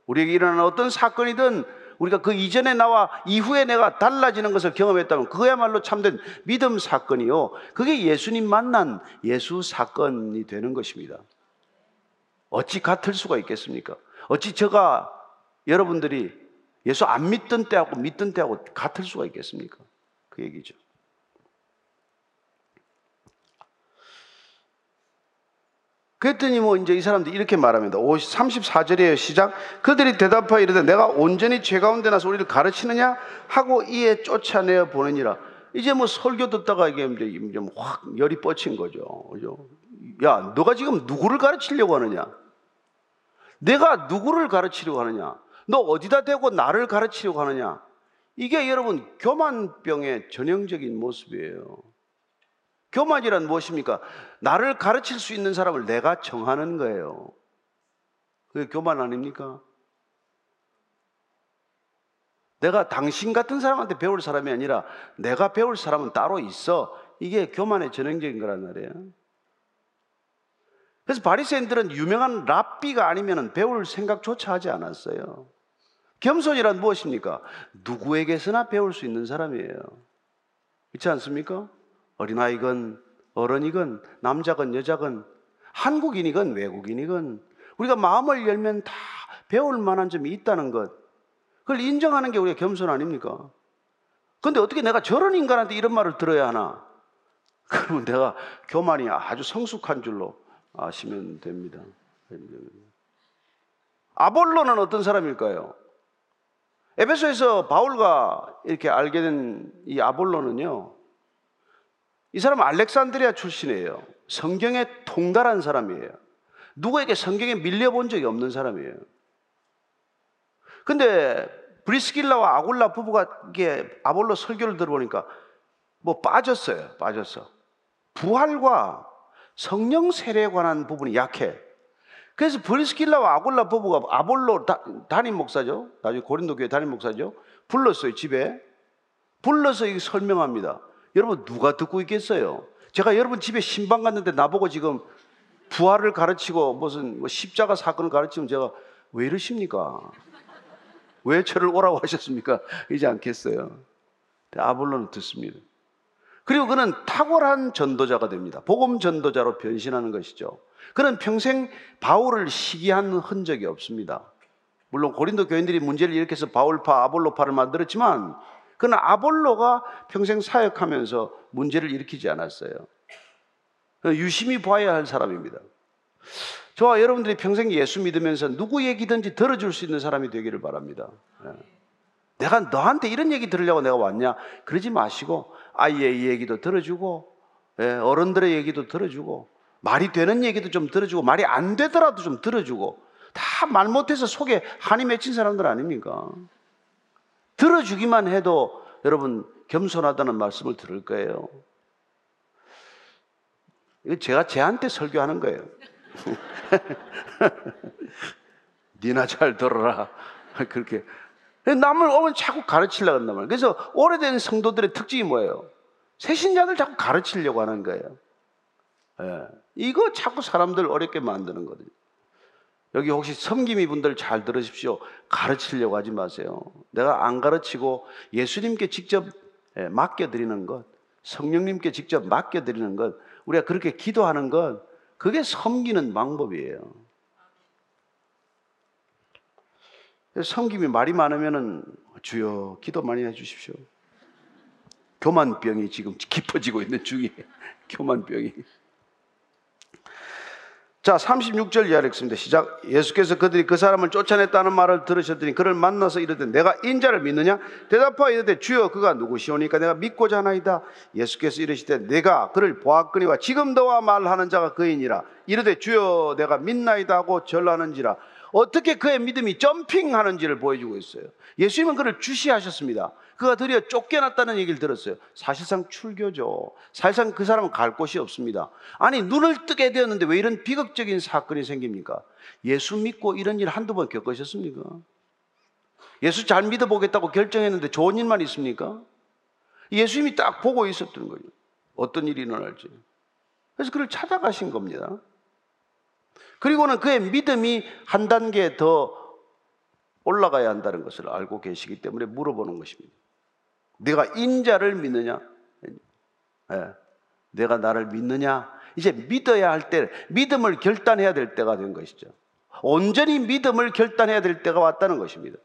우리에게 일어나는 어떤 사건이든 우리가 그 이전에 나와 이후에 내가 달라지는 것을 경험했다면 그야말로 참된 믿음 사건이요. 그게 예수님 만난 예수 사건이 되는 것입니다. 어찌 같을 수가 있겠습니까? 어찌 저가 여러분들이 예수 안 믿던 때하고 믿던 때하고 같을 수가 있겠습니까? 그 얘기죠. 그랬더니 뭐 이제 이 사람들이 이렇게 말합니다. 34절이에요. 시작. 그들이 대답하여 이르되 내가 온전히 죄 가운데 나서 우리를 가르치느냐 하고 이에 쫓아내어 보내니라. 이제 뭐 설교 듣다가 이게 이제 확 열이 뻗친 거죠. 그죠? 야, 너가 지금 누구를 가르치려고 하느냐? 내가 누구를 가르치려고 하느냐? 너 어디다 대고 나를 가르치려고 하느냐? 이게 여러분 교만병의 전형적인 모습이에요. 교만이란 무엇입니까? 나를 가르칠 수 있는 사람을 내가 정하는 거예요. 그게 교만 아닙니까? 내가 당신 같은 사람한테 배울 사람이 아니라 내가 배울 사람은 따로 있어. 이게 교만의 전형적인 거란 말이에요. 그래서 바리새인들은 유명한 랍비가 아니면 배울 생각조차 하지 않았어요. 겸손이란 무엇입니까? 누구에게서나 배울 수 있는 사람이에요. 그렇지 않습니까? 어린아이건 어른이건 남자건 여자건 한국인이건 외국인이건 우리가 마음을 열면 다 배울 만한 점이 있다는 것. 그걸 인정하는 게 우리가 겸손 아닙니까? 근데 어떻게 내가 저런 인간한테 이런 말을 들어야 하나? 그러면 내가 교만이 아주 성숙한 줄로 아시면 됩니다. 아볼로는 어떤 사람일까요? 에베소에서 바울과 이렇게 알게 된 이 아볼로는요, 이 사람은 알렉산드리아 출신이에요. 성경에 통달한 사람이에요. 누구에게 성경에 밀려본 적이 없는 사람이에요. 근데 브리스길라와 아골라 부부가 이게 아볼로 설교를 들어보니까 뭐 빠졌어요. 빠졌어. 부활과 성령 세례에 관한 부분이 약해. 그래서 브리스길라와 아골라 부부가 아볼로 다, 담임 목사죠. 나중에 고린도 교회 담임 목사죠. 불렀어요, 집에. 불러서 이 설명합니다. 여러분 누가 듣고 있겠어요? 제가 여러분 집에 신방 갔는데 나보고 지금 부활을 가르치고 무슨 뭐 십자가 사건을 가르치면 제가 왜 이러십니까? 왜 저를 오라고 하셨습니까? 이지 않겠어요. 아볼로는 듣습니다. 그리고 그는 탁월한 전도자가 됩니다. 복음 전도자로 변신하는 것이죠. 그는 평생 바울을 시기한 흔적이 없습니다. 물론 고린도 교인들이 문제를 일으켜서 바울파, 아볼로파를 만들었지만 그러나 아볼로가 평생 사역하면서 문제를 일으키지 않았어요. 유심히 봐야 할 사람입니다. 저와 여러분들이 평생 예수 믿으면서 누구 얘기든지 들어줄 수 있는 사람이 되기를 바랍니다. 예. 내가 너한테 이런 얘기 들으려고 내가 왔냐? 그러지 마시고 아이의 얘기도 들어주고 예, 어른들의 얘기도 들어주고 말이 되는 얘기도 좀 들어주고 말이 안 되더라도 좀 들어주고 다 말 못해서 속에 한이 맺힌 사람들 아닙니까? 들어주기만 해도 여러분 겸손하다는 말씀을 들을 거예요. 이거 제가 쟤한테 설교하는 거예요. 니나 잘 들어라. 그렇게. 남을 오면 자꾸 가르치려고 한단 말이에요. 그래서 오래된 성도들의 특징이 뭐예요? 새신자들 자꾸 가르치려고 하는 거예요. 예. 이거 자꾸 사람들 어렵게 만드는 거거든요. 여기 혹시 섬김이 분들 잘 들으십시오. 가르치려고 하지 마세요. 내가 안 가르치고 예수님께 직접 예, 맡겨드리는 것, 성령님께 직접 맡겨드리는 것, 우리가 그렇게 기도하는 것, 그게 섬기는 방법이에요. 섬김이 말이 많으면은 주여 기도 많이 해주십시오. 교만병이 지금 깊어지고 있는 중이에요. 교만병이. 자, 36절 이하를 읽습니다. 시작. 예수께서 그들이 그 사람을 쫓아냈다는 말을 들으셨더니 그를 만나서 이르되 내가 인자를 믿느냐? 대답하여 이르되 주여 그가 누구시오니까 내가 믿고자 하나이다. 예수께서 이르시되 내가 그를 보았거니와 지금 너와 말하는 자가 그이니라. 이르되 주여 내가 믿나이다 하고 절하는지라. 어떻게 그의 믿음이 점핑하는지를 보여주고 있어요. 예수님은 그를 주시하셨습니다. 그가 드디어 쫓겨났다는 얘기를 들었어요. 사실상 출교죠. 사실상 그 사람은 갈 곳이 없습니다. 아니, 눈을 뜨게 되었는데 왜 이런 비극적인 사건이 생깁니까? 예수 믿고 이런 일 한두 번 겪으셨습니까? 예수 잘 믿어보겠다고 결정했는데 좋은 일만 있습니까? 예수님이 딱 보고 있었던 거예요. 어떤 일이 일어날지. 그래서 그를 찾아가신 겁니다. 그리고는 그의 믿음이 한 단계 더 올라가야 한다는 것을 알고 계시기 때문에 물어보는 것입니다. 내가 인자를 믿느냐? 네. 내가 나를 믿느냐? 이제 믿어야 할 때, 믿음을 결단해야 될 때가 된 것이죠. 온전히 믿음을 결단해야 될 때가 왔다는 것입니다.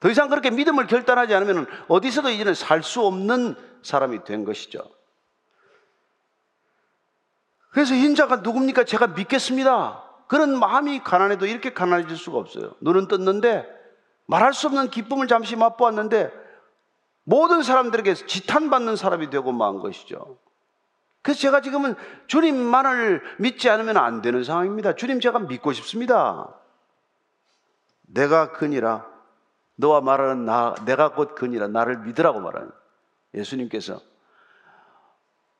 더 이상 그렇게 믿음을 결단하지 않으면 어디서도 이제는 살 수 없는 사람이 된 것이죠. 그래서 인자가 누굽니까? 제가 믿겠습니다. 그런 마음이 가난해도 이렇게 가난해질 수가 없어요. 눈은 떴는데 말할 수 없는 기쁨을 잠시 맛보았는데 모든 사람들에게 지탄받는 사람이 되고 만 것이죠. 그래서 제가 지금은 주님만을 믿지 않으면 안 되는 상황입니다. 주님 제가 믿고 싶습니다. 내가 그니라 너와 말하는 나, 내가 곧 그니라 나를 믿으라고 말하는 예수님께서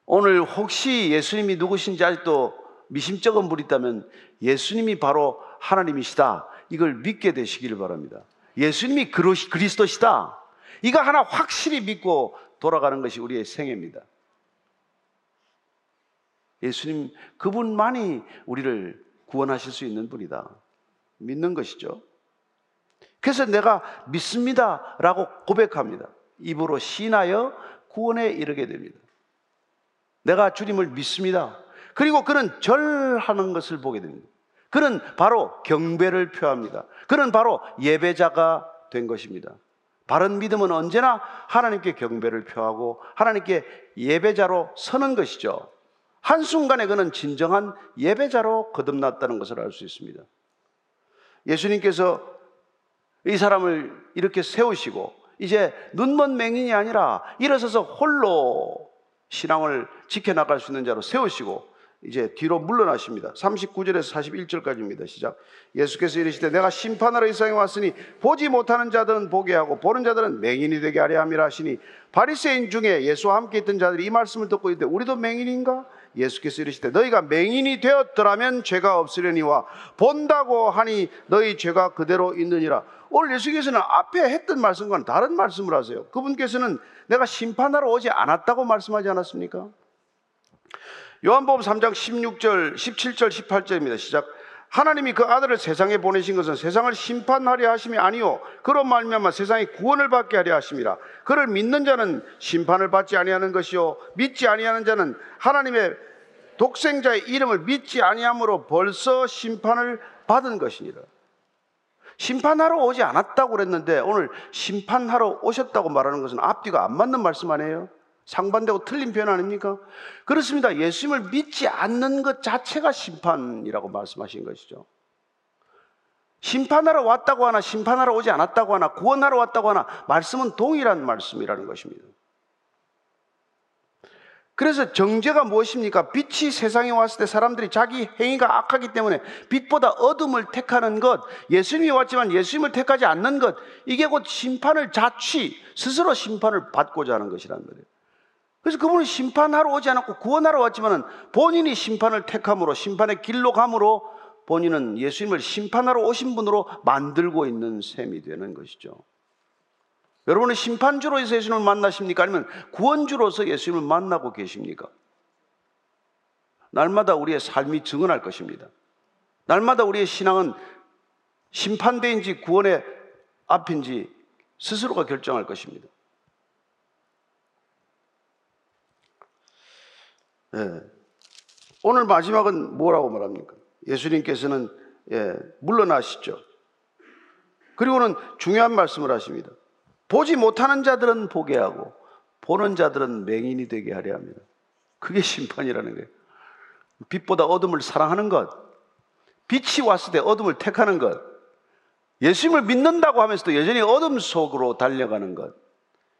오늘 혹시 예수님이 누구신지 아직도 미심쩍은 분이 있다면 예수님이 바로 하나님이시다. 이걸 믿게 되시기를 바랍니다. 예수님이 그리스도시다. 이거 하나 확실히 믿고 돌아가는 것이 우리의 생애입니다. 예수님 그분만이 우리를 구원하실 수 있는 분이다. 믿는 것이죠. 그래서 내가 믿습니다. 라고 고백합니다. 입으로 신하여 구원에 이르게 됩니다. 내가 주님을 믿습니다. 그리고 그는 절하는 것을 보게 됩니다. 그는 바로 경배를 표합니다. 그는 바로 예배자가 된 것입니다. 바른 믿음은 언제나 하나님께 경배를 표하고 하나님께 예배자로 서는 것이죠. 한순간에 그는 진정한 예배자로 거듭났다는 것을 알 수 있습니다. 예수님께서 이 사람을 이렇게 세우시고 이제 눈먼 맹인이 아니라 일어서서 홀로 신앙을 지켜나갈 수 있는 자로 세우시고 이제 뒤로 물러나십니다. 39절에서 41절까지입니다. 시작. 예수께서 이르시되 내가 심판하러 이 세상에 왔으니 보지 못하는 자들은 보게 하고 보는 자들은 맹인이 되게 하려 함이라 하시니 바리새인 중에 예수와 함께 있던 자들이 이 말씀을 듣고 있는데 우리도 맹인인가? 예수께서 이르시되 너희가 맹인이 되었더라면 죄가 없으려니와 본다고 하니 너희 죄가 그대로 있느니라. 오늘 예수께서는 앞에 했던 말씀과는 다른 말씀을 하세요. 그분께서는 내가 심판하러 오지 않았다고 말씀하지 않았습니까? 요한복음 3장 16절, 17절, 18절입니다. 시작. 하나님이 그 아들을 세상에 보내신 것은 세상을 심판하려 하심이 아니요 그런 말미암아 세상이 구원을 받게 하려 하심이라 그를 믿는 자는 심판을 받지 아니하는 것이요 믿지 아니하는 자는 하나님의 독생자의 이름을 믿지 아니함으로 벌써 심판을 받은 것이니라 심판하러 오지 않았다고 그랬는데 오늘 심판하러 오셨다고 말하는 것은 앞뒤가 안 맞는 말씀 아니에요? 상반되고 틀린 표현 아닙니까? 그렇습니다. 예수님을 믿지 않는 것 자체가 심판이라고 말씀하신 것이죠. 심판하러 왔다고 하나, 심판하러 오지 않았다고 하나, 구원하러 왔다고 하나, 말씀은 동일한 말씀이라는 것입니다. 그래서 정죄가 무엇입니까? 빛이 세상에 왔을 때 사람들이 자기 행위가 악하기 때문에 빛보다 어둠을 택하는 것, 예수님이 왔지만 예수님을 택하지 않는 것, 이게 곧 심판을 자취, 스스로 심판을 받고자 하는 것이란 말이에요. 그래서 그분은 심판하러 오지 않았고 구원하러 왔지만 본인이 심판을 택함으로 심판의 길로 감으로 본인은 예수님을 심판하러 오신 분으로 만들고 있는 셈이 되는 것이죠. 여러분은 심판주로서 예수님을 만나십니까? 아니면 구원주로서 예수님을 만나고 계십니까? 날마다 우리의 삶이 증언할 것입니다. 날마다 우리의 신앙은 심판대인지 구원의 앞인지 스스로가 결정할 것입니다. 예. 오늘 마지막은 뭐라고 말합니까? 예수님께서는 예, 물러나시죠. 그리고는 중요한 말씀을 하십니다. 보지 못하는 자들은 보게 하고 보는 자들은 맹인이 되게 하려 합니다. 그게 심판이라는 거예요. 빛보다 어둠을 사랑하는 것, 빛이 왔을 때 어둠을 택하는 것, 예수님을 믿는다고 하면서도 여전히 어둠 속으로 달려가는 것,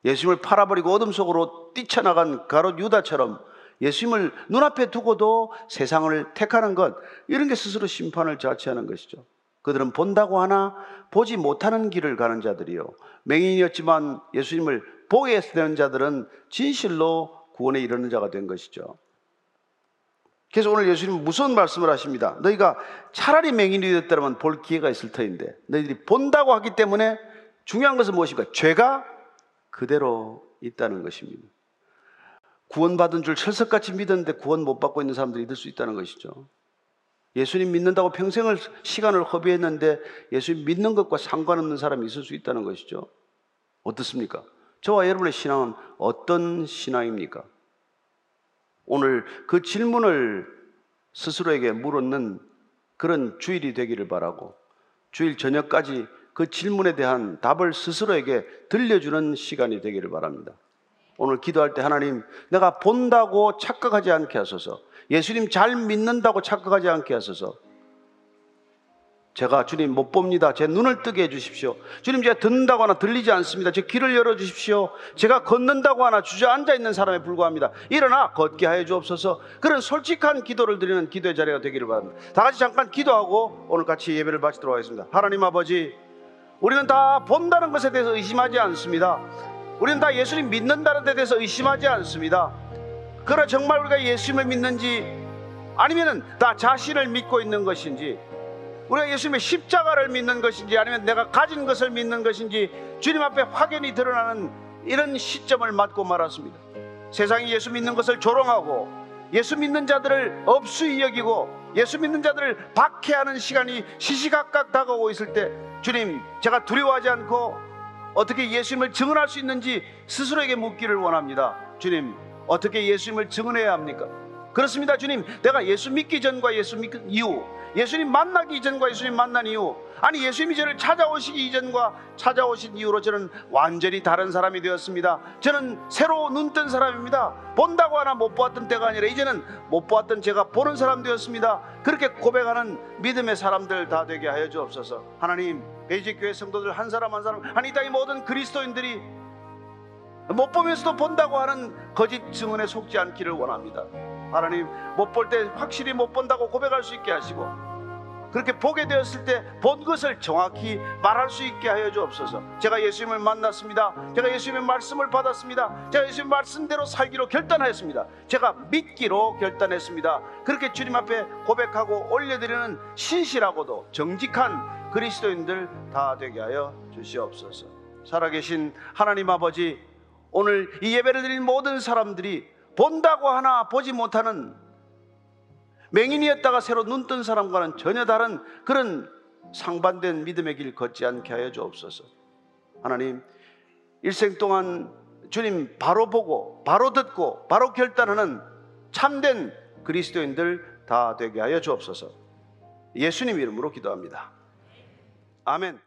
예수님을 팔아버리고 어둠 속으로 뛰쳐나간 가롯 유다처럼 예수님을 눈앞에 두고도 세상을 택하는 것, 이런 게 스스로 심판을 자체하는 것이죠. 그들은 본다고 하나 보지 못하는 길을 가는 자들이요. 맹인이었지만 예수님을 보게 되는 자들은 진실로 구원에 이르는 자가 된 것이죠. 그래서 오늘 예수님은 무서운 말씀을 하십니다. 너희가 차라리 맹인이 되었다면 볼 기회가 있을 터인데 너희들이 본다고 하기 때문에 중요한 것은 무엇입니까? 죄가 그대로 있다는 것입니다. 구원받은 줄 철석같이 믿었는데 구원 못 받고 있는 사람들이 있을 수 있다는 것이죠. 예수님 믿는다고 평생을 시간을 허비했는데 예수님 믿는 것과 상관없는 사람이 있을 수 있다는 것이죠. 어떻습니까? 저와 여러분의 신앙은 어떤 신앙입니까? 오늘 그 질문을 스스로에게 물었는 그런 주일이 되기를 바라고 주일 저녁까지 그 질문에 대한 답을 스스로에게 들려주는 시간이 되기를 바랍니다. 오늘 기도할 때 하나님, 내가 본다고 착각하지 않게 하소서. 예수님 잘 믿는다고 착각하지 않게 하소서. 제가 주님 못 봅니다. 제 눈을 뜨게 해주십시오. 주님 제가 듣는다고 하나 들리지 않습니다. 제 귀를 열어주십시오. 제가 걷는다고 하나 주저앉아 있는 사람에 불과합니다. 일어나 걷게 하여 주옵소서. 그런 솔직한 기도를 드리는 기도의 자리가 되기를 바랍니다. 다 같이 잠깐 기도하고 오늘 같이 예배를 바치도록 하겠습니다. 하나님 아버지, 우리는 다 본다는 것에 대해서 의심하지 않습니다. 우리는 다 예수님 믿는다는 데 대해서 의심하지 않습니다. 그러나 정말 우리가 예수님을 믿는지 아니면은 다 자신을 믿고 있는 것인지 우리가 예수님의 십자가를 믿는 것인지 아니면 내가 가진 것을 믿는 것인지 주님 앞에 확연히 드러나는 이런 시점을 맞고 말았습니다. 세상이 예수 믿는 것을 조롱하고 예수 믿는 자들을 업수히 여기고 예수 믿는 자들을 박해하는 시간이 시시각각 다가오고 있을 때 주님 제가 두려워하지 않고 어떻게 예수님을 증언할 수 있는지 스스로에게 묻기를 원합니다. 주님 어떻게 예수님을 증언해야 합니까? 그렇습니다. 주님 내가 예수 믿기 전과 예수 믿기 이후 예수님 만나기 이전과 예수님 만난 이후 아니 예수님이 저를 찾아오시기 이전과 찾아오신 이후로 저는 완전히 다른 사람이 되었습니다. 저는 새로 눈 뜬 사람입니다. 본다고 하나 못 보았던 때가 아니라 이제는 못 보았던 제가 보는 사람 되었습니다. 그렇게 고백하는 믿음의 사람들 다 되게 하여 주옵소서. 하나님 베이직 교회 성도들 한 사람 한 사람 아니 이 땅의 모든 그리스도인들이 못 보면서도 본다고 하는 거짓 증언에 속지 않기를 원합니다 하나님 못 볼 때 확실히 못 본다고 고백할 수 있게 하시고 그렇게 보게 되었을 때 본 것을 정확히 말할 수 있게 하여 주옵소서. 제가 예수님을 만났습니다. 제가 예수님의 말씀을 받았습니다. 제가 예수님 말씀대로 살기로 결단하였습니다. 제가 믿기로 결단했습니다. 그렇게 주님 앞에 고백하고 올려드리는 신실하고도 정직한 그리스도인들 다 되게 하여 주시옵소서. 살아계신 하나님 아버지, 오늘 이 예배를 드린 모든 사람들이 본다고 하나 보지 못하는 맹인이었다가 새로 눈 뜬 사람과는 전혀 다른 그런 상반된 믿음의 길 걷지 않게 하여 주옵소서. 하나님, 일생 동안 주님 바로 보고, 바로 듣고, 바로 결단하는 참된 그리스도인들 다 되게 하여 주옵소서. 예수님 이름으로 기도합니다. 아멘.